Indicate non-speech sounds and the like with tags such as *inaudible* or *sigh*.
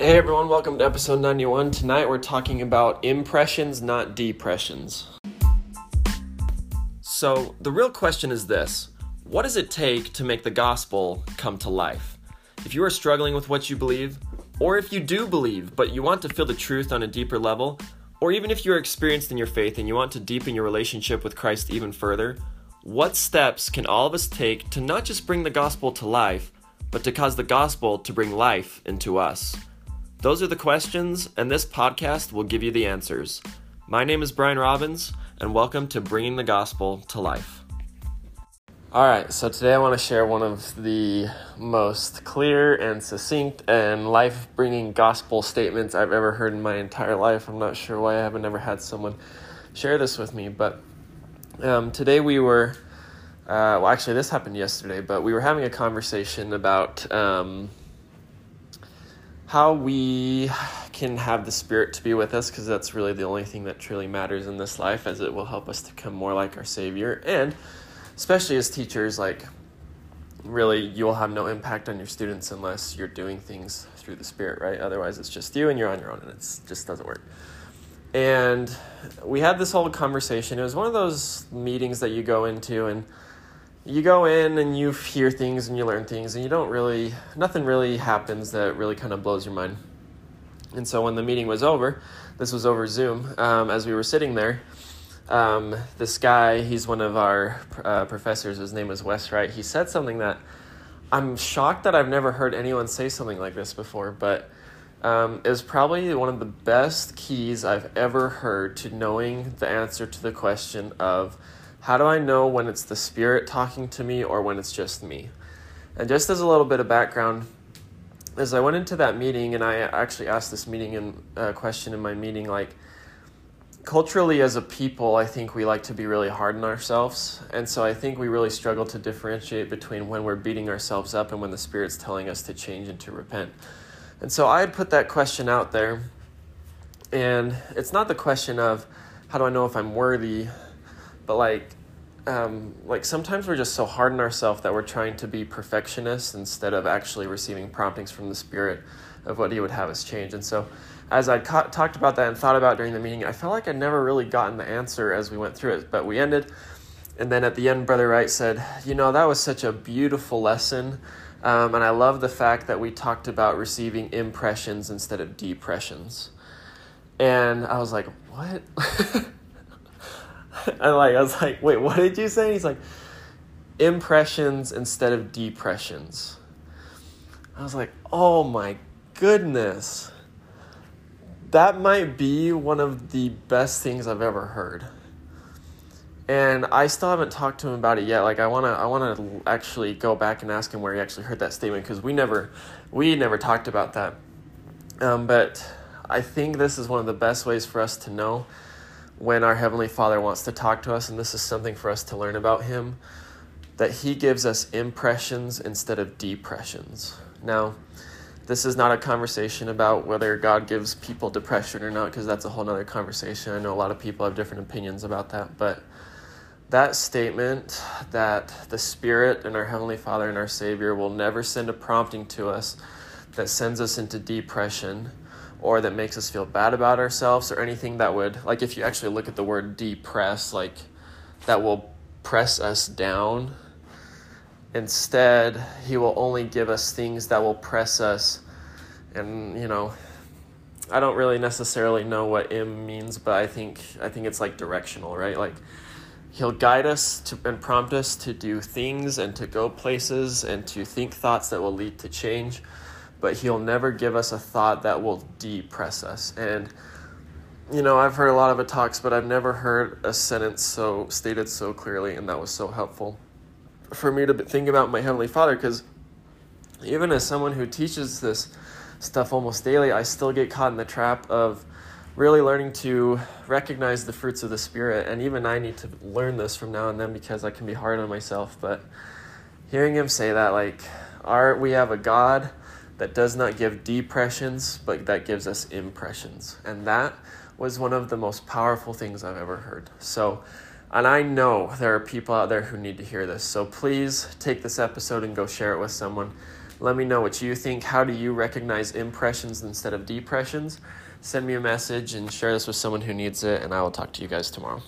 Hey everyone, welcome to episode 91. Tonight we're talking about impressions, not depressions. So, the real question is this What does it take to make the gospel come to life? If you are struggling with what you believe, or if you do believe but you want to feel the truth on a deeper level, or even if you're experienced in your faith and you want to deepen your relationship with Christ even further, what steps can all of us take to not just bring the gospel to life, but to cause the gospel to bring life into us? Those are the questions, and this podcast will give you the answers. My name is Brian Robbins, and welcome to Bringing the Gospel to Life. All right, so today I want to share one of the most clear and succinct and life bringing gospel statements I've ever heard in my entire life. I'm not sure why I haven't ever had someone share this with me, but um, today we were, uh, well, actually, this happened yesterday, but we were having a conversation about. Um, how we can have the Spirit to be with us, because that's really the only thing that truly matters in this life, as it will help us to become more like our Savior. And especially as teachers, like, really, you will have no impact on your students unless you're doing things through the Spirit, right? Otherwise, it's just you and you're on your own, and it just doesn't work. And we had this whole conversation. It was one of those meetings that you go into, and you go in and you hear things and you learn things and you don't really nothing really happens that really kind of blows your mind. And so when the meeting was over this was over zoom um, as we were sitting there um, this guy he's one of our uh, professors his name is wes wright he said something that i'm shocked that i've never heard anyone say something like this before but um, it was probably one of the best keys i've ever heard to knowing the answer to the question of how do I know when it's the Spirit talking to me or when it's just me? And just as a little bit of background, as I went into that meeting, and I actually asked this meeting and uh, question in my meeting, like culturally as a people, I think we like to be really hard on ourselves, and so I think we really struggle to differentiate between when we're beating ourselves up and when the Spirit's telling us to change and to repent. And so I had put that question out there, and it's not the question of how do I know if I'm worthy but like um, like sometimes we're just so hard on ourselves that we're trying to be perfectionists instead of actually receiving promptings from the spirit of what he would have us change. And so as i ca- talked about that and thought about during the meeting i felt like i'd never really gotten the answer as we went through it but we ended. And then at the end brother wright said you know that was such a beautiful lesson um, and i love the fact that we talked about receiving impressions instead of depressions. And i was like what *laughs* *laughs* and like I was like, wait, what did you say? He's like, impressions instead of depressions. I was like, oh my goodness. That might be one of the best things I've ever heard. And I still haven't talked to him about it yet. Like I wanna, I wanna actually go back and ask him where he actually heard that statement because we never, we never talked about that. Um, but I think this is one of the best ways for us to know when our Heavenly Father wants to talk to us, and this is something for us to learn about Him, that He gives us impressions instead of depressions. Now, this is not a conversation about whether God gives people depression or not, because that's a whole other conversation. I know a lot of people have different opinions about that, but that statement that the Spirit and our Heavenly Father and our Savior will never send a prompting to us that sends us into depression or that makes us feel bad about ourselves or anything that would like if you actually look at the word depress like that will press us down. Instead he will only give us things that will press us. And you know i don't really necessarily know what m means but i think i think it's like directional right? Like he'll guide us to, and prompt us to do things and to go places and to think thoughts that will lead to change but he'll never give us a thought that will depress us. And you know, I've heard a lot of talks, but I've never heard a sentence so stated so clearly, and that was so helpful for me to think about my heavenly Father. Because even as someone who teaches this stuff almost daily, I still get caught in the trap of really learning to recognize the fruits of the Spirit. And even I need to learn this from now and then because I can be hard on myself. But hearing him say that, like, our we have a God that does not give depressions, but that gives us impressions. And that was one of the most powerful things I've ever heard. So, and I know there are people out there who need to hear this. So please take this episode and go share it with someone Let me know what you think. How do you recognize impressions instead of depressions? Send me a message and share this with someone who needs it, and I will talk to you guys tomorrow.